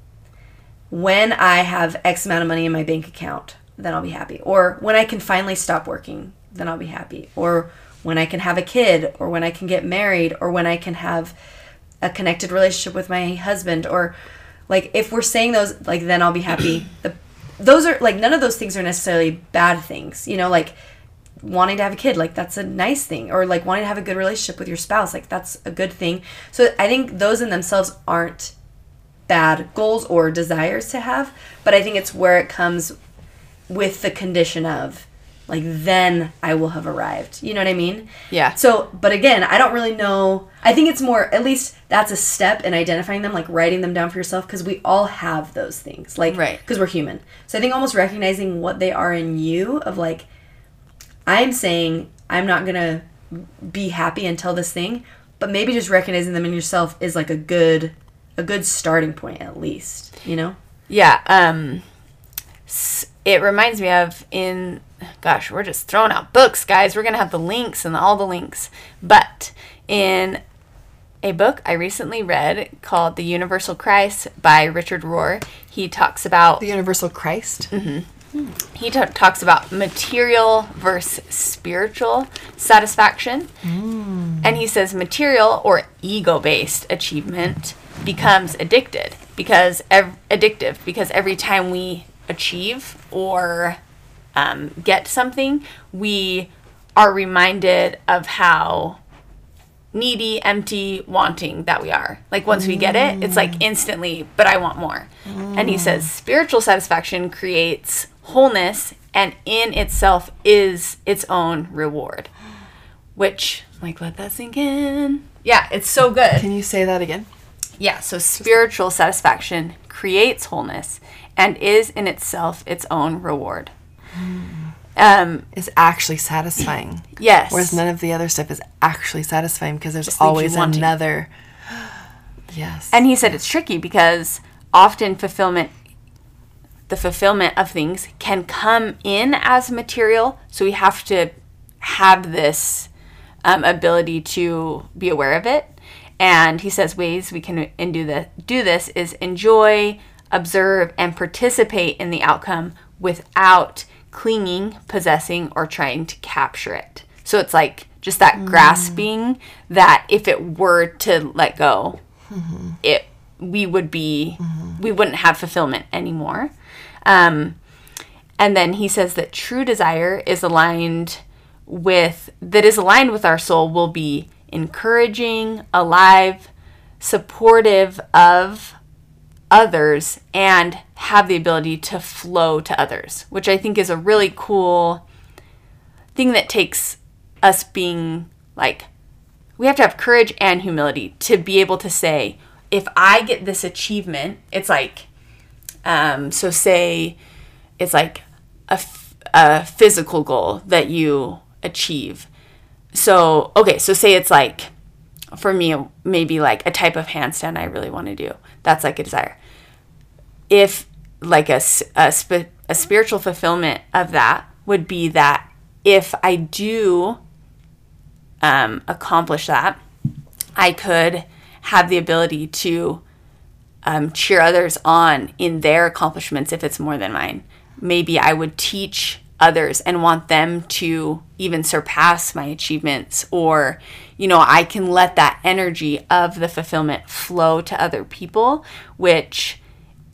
when I have X amount of money in my bank account, then I'll be happy. Or when I can finally stop working, then I'll be happy. Or when I can have a kid, or when I can get married, or when I can have a connected relationship with my husband, or like if we're saying those, like then I'll be happy. the, those are like none of those things are necessarily bad things, you know, like wanting to have a kid like that's a nice thing or like wanting to have a good relationship with your spouse like that's a good thing so i think those in themselves aren't bad goals or desires to have but i think it's where it comes with the condition of like then i will have arrived you know what i mean Yeah. so but again i don't really know i think it's more at least that's a step in identifying them like writing them down for yourself because we all have those things like Right. because we're human so i think almost recognizing what they are in you of like I'm saying I'm not gonna be happy until this thing, but maybe just recognizing them in yourself is like a good a good starting point at least, you know? Yeah, um it reminds me of in gosh, we're just throwing out books, guys. We're going to have the links and all the links. But in a book I recently read called The Universal Christ by Richard Rohr, he talks about The Universal Christ. Mm-hmm. he ta talks about material versus spiritual satisfaction. Mm. And he says material or ego based achievement becomes addicted because ev- addictive because every time we achieve or um, get something, we are reminded of how needy, empty, wanting that we are. Like once we get it, it's like instantly, but I want more. And he says spiritual satisfaction creates wholeness and in itself is its own reward. Which, like, let that sink in. Yeah, it's so good. Can you say that again? Yeah, so spiritual satisfaction creates wholeness and is in itself its own reward. Um, Is actually satisfying. yes. Whereas none of the other stuff is actually satisfying because there's Just always another. Yes. And he said it's tricky because often fulfillment the fulfillment of things can come in as material, so we have to have this um, ability to be aware of it. And he says ways we can and do the do this is enjoy, observe, and participate in the outcome without clinging, possessing, or trying to capture it. So it's like just that grasping that if it were to let go, it we would be we wouldn't have fulfillment anymore. Um, and then he says that true desire is aligned with that is aligned with our soul will be encouraging, alive, supportive of others and have the ability to flow to others, which I think is a really cool thing that takes us being like we have to have courage and humility to be able to say if I get this achievement, it's like um, so say it's like a, f- a physical goal that you achieve. So, okay, so say it's like for me, maybe like a type of handstand I really want to do. That's like a desire. If like a, a, sp- a spiritual fulfillment of that would be that if I do um, accomplish that, I could have the ability to um, cheer others on in their accomplishments if it's more than mine. Maybe I would teach others and want them to even surpass my achievements, or, you know, I can let that energy of the fulfillment flow to other people, which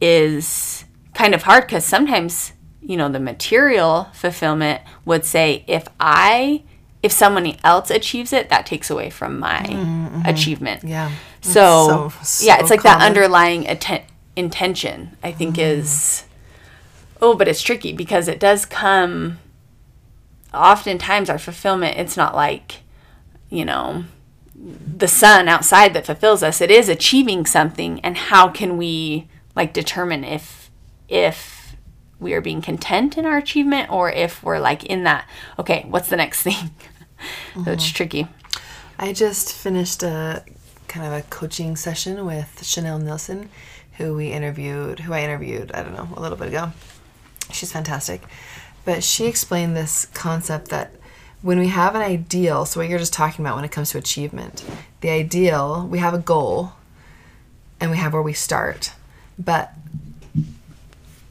is kind of hard because sometimes, you know, the material fulfillment would say, if I if someone else achieves it, that takes away from my mm-hmm, mm-hmm. achievement. Yeah. So, That's so- yeah, it's like that underlying atten- intention. I think mm-hmm. is oh, but it's tricky because it does come. Oftentimes, our fulfillment. It's not like, you know, the sun outside that fulfills us. It is achieving something, and how can we like determine if if we are being content in our achievement or if we're like in that okay what's the next thing so it's mm-hmm. tricky I just finished a kind of a coaching session with Chanel Nielsen, who we interviewed, who I interviewed, I don't know, a little bit ago. She's fantastic. But she explained this concept that when we have an ideal, so what you're just talking about when it comes to achievement, the ideal, we have a goal and we have where we start. But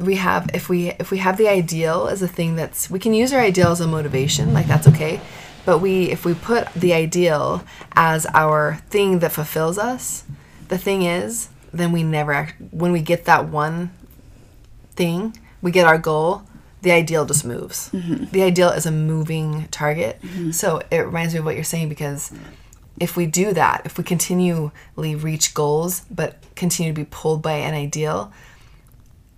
we have if we if we have the ideal as a thing that's we can use our ideal as a motivation like that's okay but we if we put the ideal as our thing that fulfills us the thing is then we never act when we get that one thing we get our goal the ideal just moves. Mm-hmm. The ideal is a moving target. Mm-hmm. So it reminds me of what you're saying because if we do that if we continually reach goals but continue to be pulled by an ideal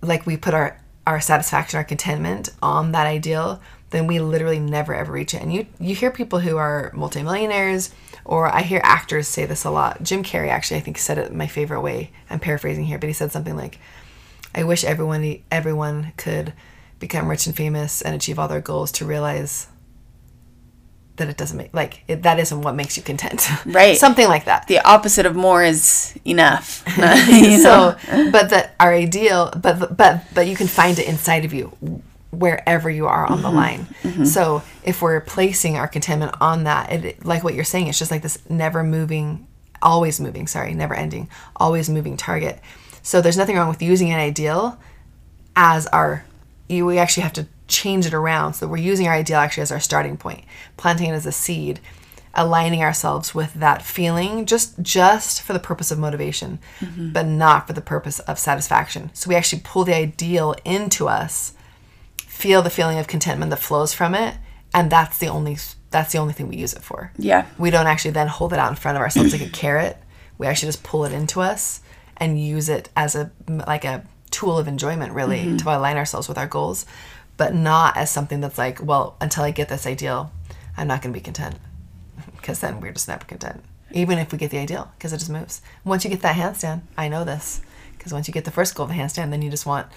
like we put our our satisfaction our contentment on that ideal then we literally never ever reach it. And you you hear people who are multimillionaires or i hear actors say this a lot. Jim carrey actually i think said it my favorite way. I'm paraphrasing here but he said something like i wish everyone everyone could become rich and famous and achieve all their goals to realize that it doesn't make like it, that isn't what makes you content. Right. something like that. The opposite of more is enough. You know? so but that our ideal but but but you can find it inside of you wherever you are on the mm-hmm. line. Mm-hmm. So if we're placing our contentment on that it like what you're saying it's just like this never moving always moving sorry never ending always moving target so there's nothing wrong with using an ideal as our you, we actually have to change it around. So we're using our ideal actually as our starting point. Planting it as a seed aligning ourselves with that feeling just just for the purpose of motivation mm-hmm. but not for the purpose of satisfaction. So we actually pull the ideal into us feel the feeling of contentment that flows from it and that's the only that's the only thing we use it for. Yeah. We don't actually then hold it out in front of ourselves like a carrot. We actually just pull it into us and use it as a like a tool of enjoyment really mm-hmm. to align ourselves with our goals but not as something that's like well until i get this ideal i'm not going to be content. Because then we're just never content even if we get the ideal because it just moves. Once you get that handstand i know this because once you get the first goal of the handstand then you just want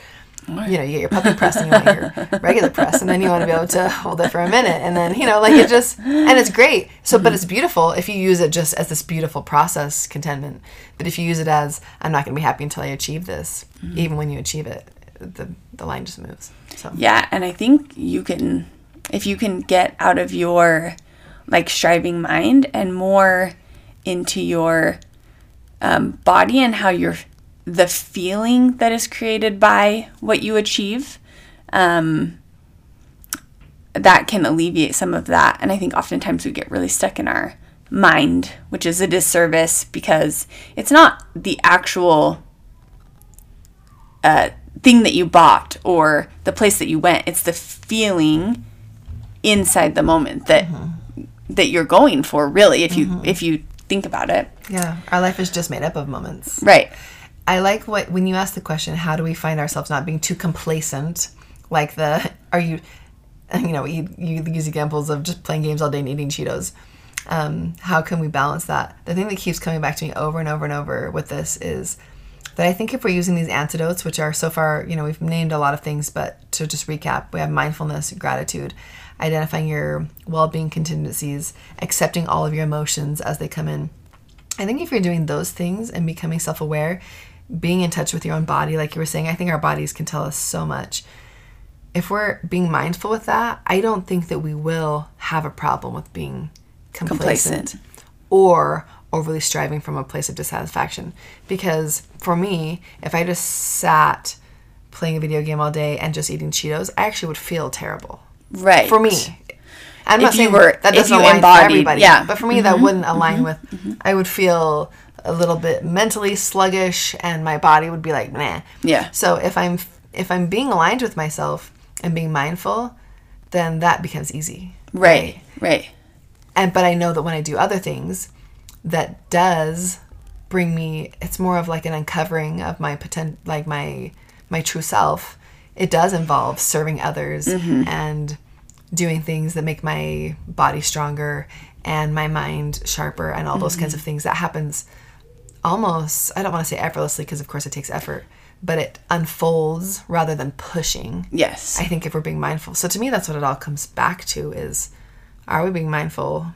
you know you get your puppy press and you want your regular press and then you want to be able to hold it for a minute and then you know like it just and it's great. So but it's beautiful if you use it just as this beautiful process contentment but if you use it as i'm not going to be happy until i achieve this even when you achieve it the, the line just moves so. Yeah, and I think you can if you can get out of your like striving mind and more into your um, body and how you're the feeling that is created by what you achieve um, that can alleviate some of that. And i think oftentimes we get really stuck in our mind which is a disservice because it's not the actual uh, thing that you bought or the place that you went. It's the feeling inside the moment that that you're going for really if you if you think about it. Yeah, our life is just made up of moments. right I like what when you ask the question, how do we find ourselves not being too complacent? Like the are you, you know, you, you use examples of just playing games all day and eating Cheetos. Um, how can we balance that? The thing that keeps coming back to me over and over and over with this is that I think if we're using these antidotes, which are so far, you know, we've named a lot of things, but to just recap, we have mindfulness, gratitude, identifying your well-being contingencies, accepting all of your emotions as they come in. I think if you're doing those things and becoming self aware, being in touch with your own body, like you were saying, I think our bodies can tell us so much. If we're being mindful with that, I don't think that we will have a problem with being complacent, Complacent. or overly striving from a place of dissatisfaction. Because for me, if I just sat playing a video game all day and just eating Cheetos, I actually would feel terrible right for me. I'm not If you saying were- that doesn't align embodied- for everybody, yeah. but for me that mm-hmm. wouldn't align mm-hmm. with. Mm-hmm. I would feel a little bit mentally sluggish, and my body would be like, nah. Yeah. So if I'm if I'm being aligned with myself and being mindful, then that becomes easy. right right And but I know that when I do other things, that does bring me. It's more of like an uncovering of my potent, like my my true self. It does involve serving others mm-hmm. and doing things that make my body stronger and my mind sharper and all those kinds mm-hmm. of things. That happens almost. I don't want to say effortlessly because of course it takes effort, but it unfolds rather than pushing. yes I think if we're being mindful. So to me, that's what it all comes back to is are we being mindful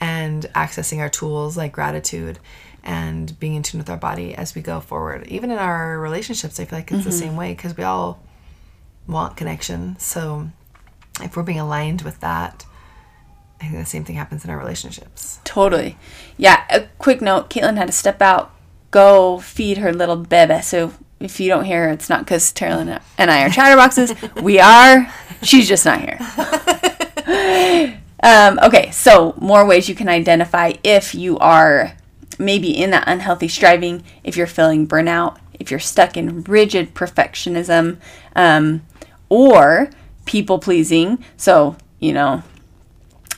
and accessing our tools like gratitude and being in tune with our body as we go forward. Even in our relationships, I feel like it's the mm-hmm. same way because we all want connection. So if we're being aligned with that, I think the same thing happens in our relationships. Totally. Yeah. A quick note: Caitlin had to step out, go feed her little bebe. So if you don't hear, her, it's not because Carolyn and I are chatterboxes. we are. She's just not here. um, okay. So more ways you can identify if you are maybe in that unhealthy striving. If you're feeling burnout. If you're stuck in rigid perfectionism, um, or people pleasing. So you know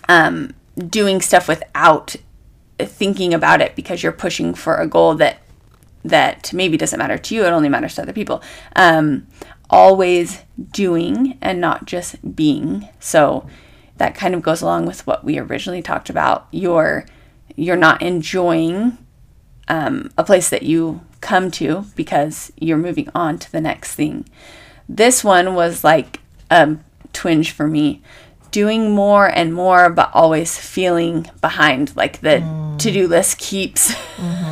um, doing stuff without thinking about it because you're pushing for a goal that that maybe doesn't matter to you it only matters to other people. Um, always doing and not just being. So that kind of goes along with what we originally talked about. You're you're not enjoying um, a place that you come to because you're moving on to the next thing. This one was like a twinge for me doing more and more but always feeling behind like the to-do list keeps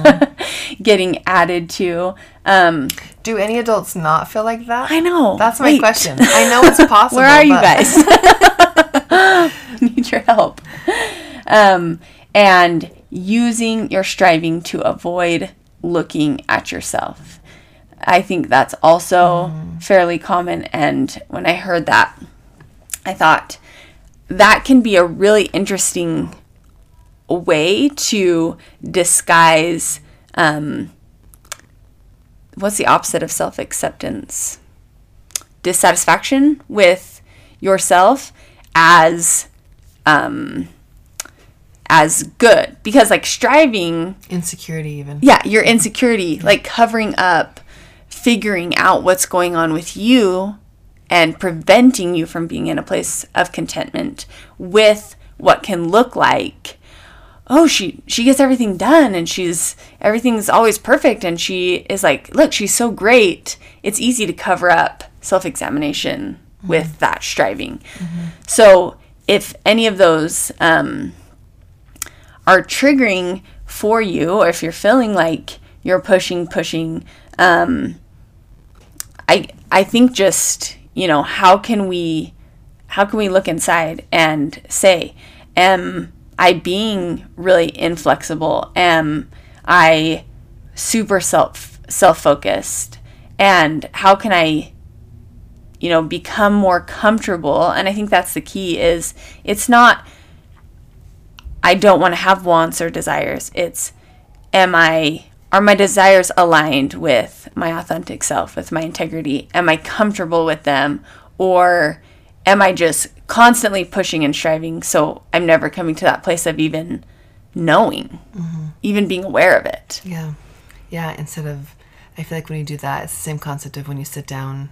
getting added to um Do any adults not feel like that? i know That's my Wait. question. I know it's possible. where are you guys need your help um and using your striving to avoid looking at yourself i think that's also fairly common and when i heard that i thought that can be a really interesting way to disguise um, what's the opposite of self acceptance? Dissatisfaction with yourself as um, as good because like striving Insecurity, even. yeah, your insecurity, like covering up, figuring out what's going on with you and preventing you from being in a place of contentment with what can look like oh she she gets everything done and she's everything's always perfect and she is like look she's so great. It's easy to cover up self-examination with that striving. So if any of those um, are triggering for you or if you're feeling like you're pushing pushing um i i think just you know how can we how can we look inside and say am i being really inflexible? Am i super self self focused and how can I you know become more comfortable? And I think that's the key is it's not I don't want to have wants or desires. It's am I are my desires aligned with my authentic self with my integrity am I comfortable with them or am I just constantly pushing and striving so I'm never coming to that place of even knowing mm-hmm. even being aware of it Yeah. Yeah. Instead of, I feel like when you do that, it's the same concept of when you sit down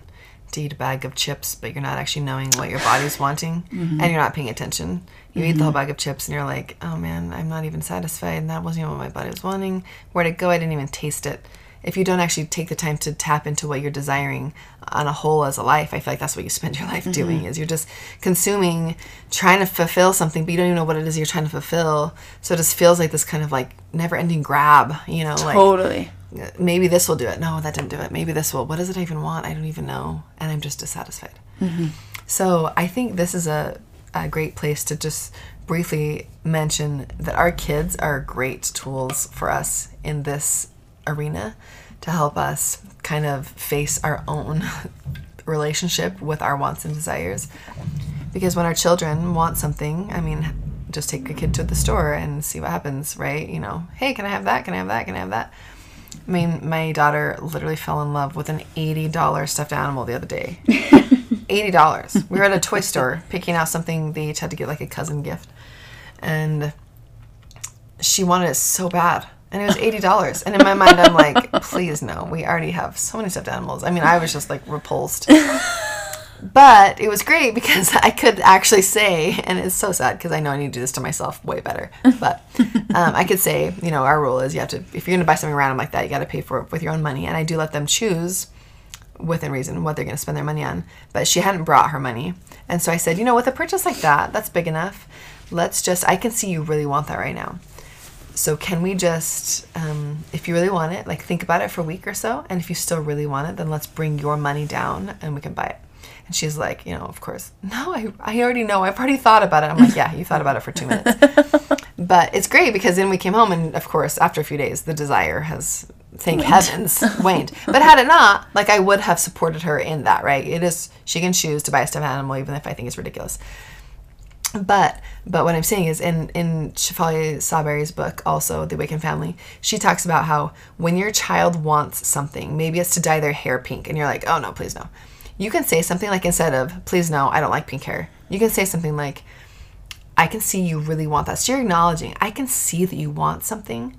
to eat a bag of chips, but you're not actually knowing what your body's wanting and mm-hmm. you're not paying attention. You eat the mm-hmm. whole bag of chips and you're like, oh man, I'm not even satisfied. And that wasn't even what my body was wanting. Where'd it go? I didn't even taste it. If you don't actually take the time to tap into what you're desiring on a whole as a life, I feel like that's what you spend your life doing mm-hmm. is you're just consuming, trying to fulfill something, but you don't even know what it is you're trying to fulfill. So it just feels like this kind of like never ending grab, you know, like totally maybe this will do it. No, that didn't do it. Maybe this will. What does it even want? I don't even know. And I'm just dissatisfied. Mm-hmm. So I think this is a, a great place to just briefly mention that our kids are great tools for us in this arena to help us kind of face our own relationship with our wants and desires. Because when our children want something, I mean, just take a kid to the store and see what happens, right? You know, hey, can I have that? Can I have that? Can I have that? I mean, my daughter literally fell in love with an $80 stuffed animal the other day. $80. We were at a toy store picking out something they each had to get like a cousin gift. And she wanted it so bad. And it was $80. And in my mind, I'm like, please no. We already have so many stuffed animals. I mean, I was just like repulsed. But it was great because I could actually say, and it's so sad because I know I need to do this to myself way better. But um, I could say, you know, our rule is you have to, if you're going to buy something random like that, you got to pay for it with your own money. And I do let them choose within reason what they're going to spend their money on. But she hadn't brought her money. And so I said, you know, with a purchase like that, that's big enough. Let's just, I can see you really want that right now. So can we just, um, if you really want it, like think about it for a week or so, and if you still really want it, then let's bring your money down and we can buy it. And she's like, you know, of course, no, I, I already know. I've already thought about it. I'm like, yeah, you thought about it for two minutes. but it's great because then we came home, and of course, after a few days, the desire has, thank heavens, waned. But had it not, like I would have supported her in that, right? It is, she can choose to buy a stuffed animal, even if I think it's ridiculous but but what I'm saying is in in Shefali Tsabary's book, also The Awakened Family, she talks about how when your child wants something, maybe it's to dye their hair pink, and you're like, oh no, please no. You can say something like instead of please no, I don't like pink hair. You can say something like, I can see you really want that. So you're acknowledging, I can see that you want something.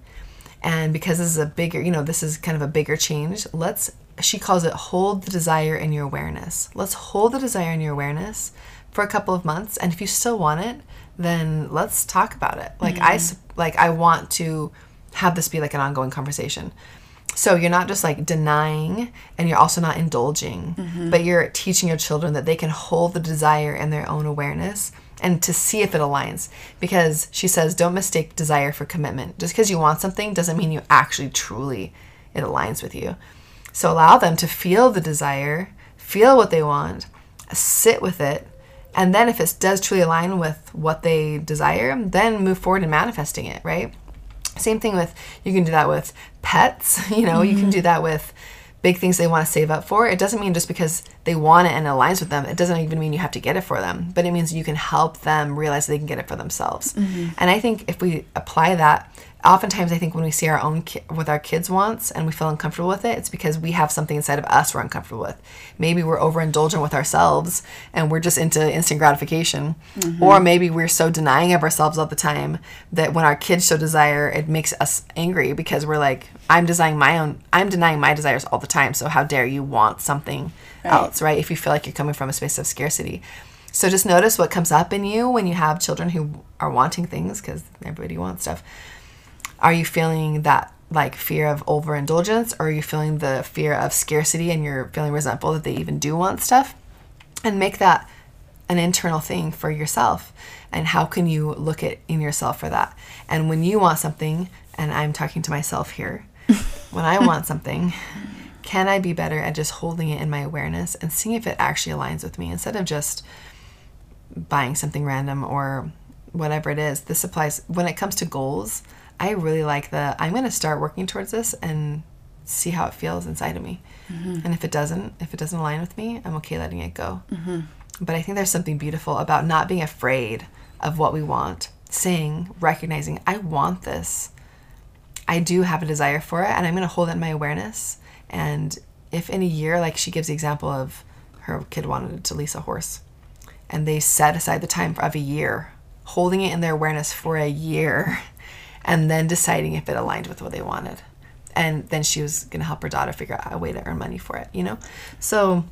And because this is a bigger, you know, this is kind of a bigger change, let's, she calls it hold the desire in your awareness. Let's hold the desire in your awareness for a couple of months. And if you still want it, then let's talk about it. Like, I, mm-hmm. like, I want to have this be like an ongoing conversation. So you're not just like denying and you're also not indulging, mm-hmm. but you're teaching your children that they can hold the desire in their own awareness and to see if it aligns. Because she says, don't mistake desire for commitment. Just because you want something doesn't mean you actually truly it aligns with you. So allow them to feel the desire, feel what they want, sit with it, and then if it does truly align with what they desire, then move forward in manifesting it, right? Same thing with you can do that with pets, you know, you can mm-hmm. do that with big things they want to save up for. It doesn't mean just because they want it and it aligns with them, it doesn't even mean you have to get it for them, but it means you can help them realize they can get it for themselves. Mm-hmm. And I think if we apply that, oftentimes I think when we see our own ki- with our kids wants and we feel uncomfortable with it, it's because we have something inside of us we're uncomfortable with. Maybe we're overindulgent with ourselves and we're just into instant gratification, mm-hmm. or maybe we're so denying of ourselves all the time that when our kids show desire, it makes us angry because we're like, I'm denying my own, I'm denying my desires all the time. So how dare you want something else, right? If you feel like you're coming from a space of scarcity. So just notice what comes up in you when you have children who are wanting things because everybody wants stuff. Are you feeling that like fear of overindulgence or are you feeling the fear of scarcity and you're feeling resentful that they even do want stuff? And make that an internal thing for yourself. And how can you look at in yourself for that? And when you want something, and I'm talking to myself here, when I want something, can I be better at just holding it in my awareness and seeing if it actually aligns with me instead of just buying something random or whatever it is. This applies when it comes to goals. I really like the I'm going to start working towards this and see how it feels inside of me. Mm-hmm. And if it doesn't, if it doesn't align with me, I'm okay letting it go. Mm-hmm. But I think there's something beautiful about not being afraid of what we want, saying, recognizing, I want this. I do have a desire for it, and I'm going to hold it in my awareness. And if in a year, like she gives the example of her kid wanted to lease a horse, and they set aside the time of a year, holding it in their awareness for a year, and then deciding if it aligned with what they wanted. And then she was going to help her daughter figure out a way to earn money for it, you know? So,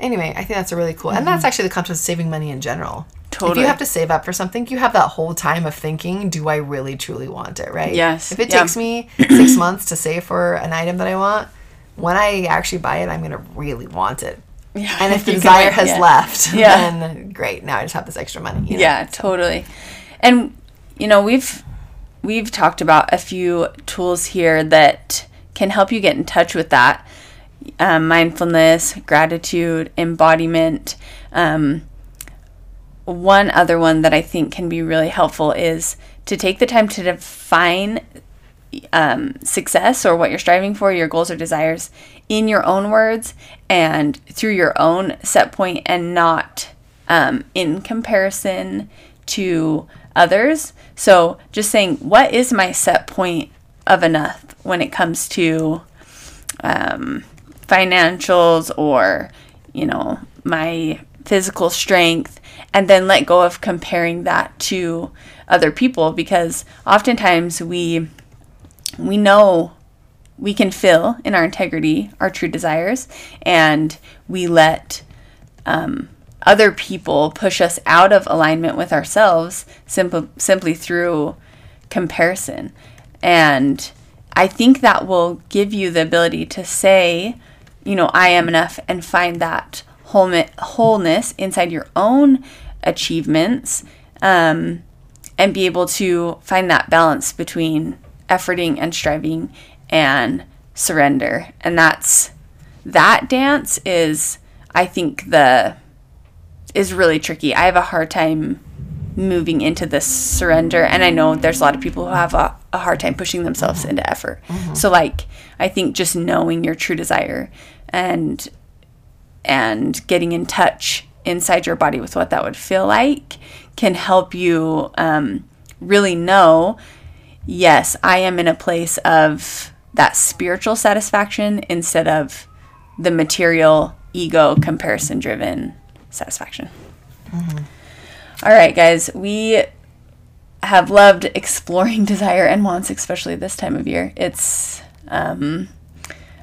anyway, I think that's a really cool, and that's mm-hmm. actually the concept of saving money in general. Totally. If you have to save up for something, you have that whole time of thinking, do I really truly want it, right? Yes, If it yeah. takes me six months to save for an item that I want, when I actually buy it, I'm going to really want it. Yeah, And if the desire has yeah. left, Yeah. then great. Now I just have this extra money. you know? Yeah, totally. And you know, we've we've talked about a few tools here that can help you get in touch with that um, mindfulness, gratitude, embodiment. Um, one other one that I think can be really helpful is to take the time to define um, success or what you're striving for, your goals or desires, in your own words and through your own set point and not um, in comparison to others. So just saying, what is my set point of enough when it comes to um, financials or, you know, my physical strength, and then let go of comparing that to other people because oftentimes we we know we can fill in our integrity our true desires and we let um, other people push us out of alignment with ourselves simple, simply through comparison. And i think that will give you the ability to say you know i am enough and find that whole- wholeness inside your own achievements um, and be able to find that balance between efforting and striving and surrender. And that's that dance is i think the is really tricky. I have a hard time moving into this surrender and i know there's a lot of people who have a, a hard time pushing themselves into effort. So like i think just knowing your true desire and and getting in touch inside your body with what that would feel like can help you um, really know yes, I am in a place of that spiritual satisfaction instead of the material, ego, comparison driven satisfaction. All right, guys, we have loved exploring desire and wants, especially this time of year. It's, um,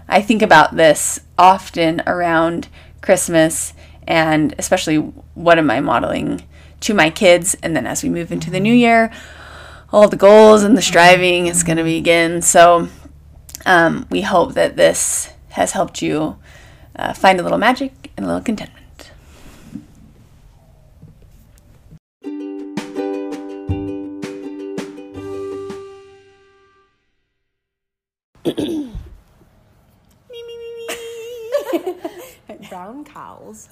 I think about this often around Christmas and especially what am I modeling to my kids. And then as we move into the new year, all the goals and the striving is going to begin. So um, we hope that this has helped you uh, find a little magic and a little contentment. Brown cows.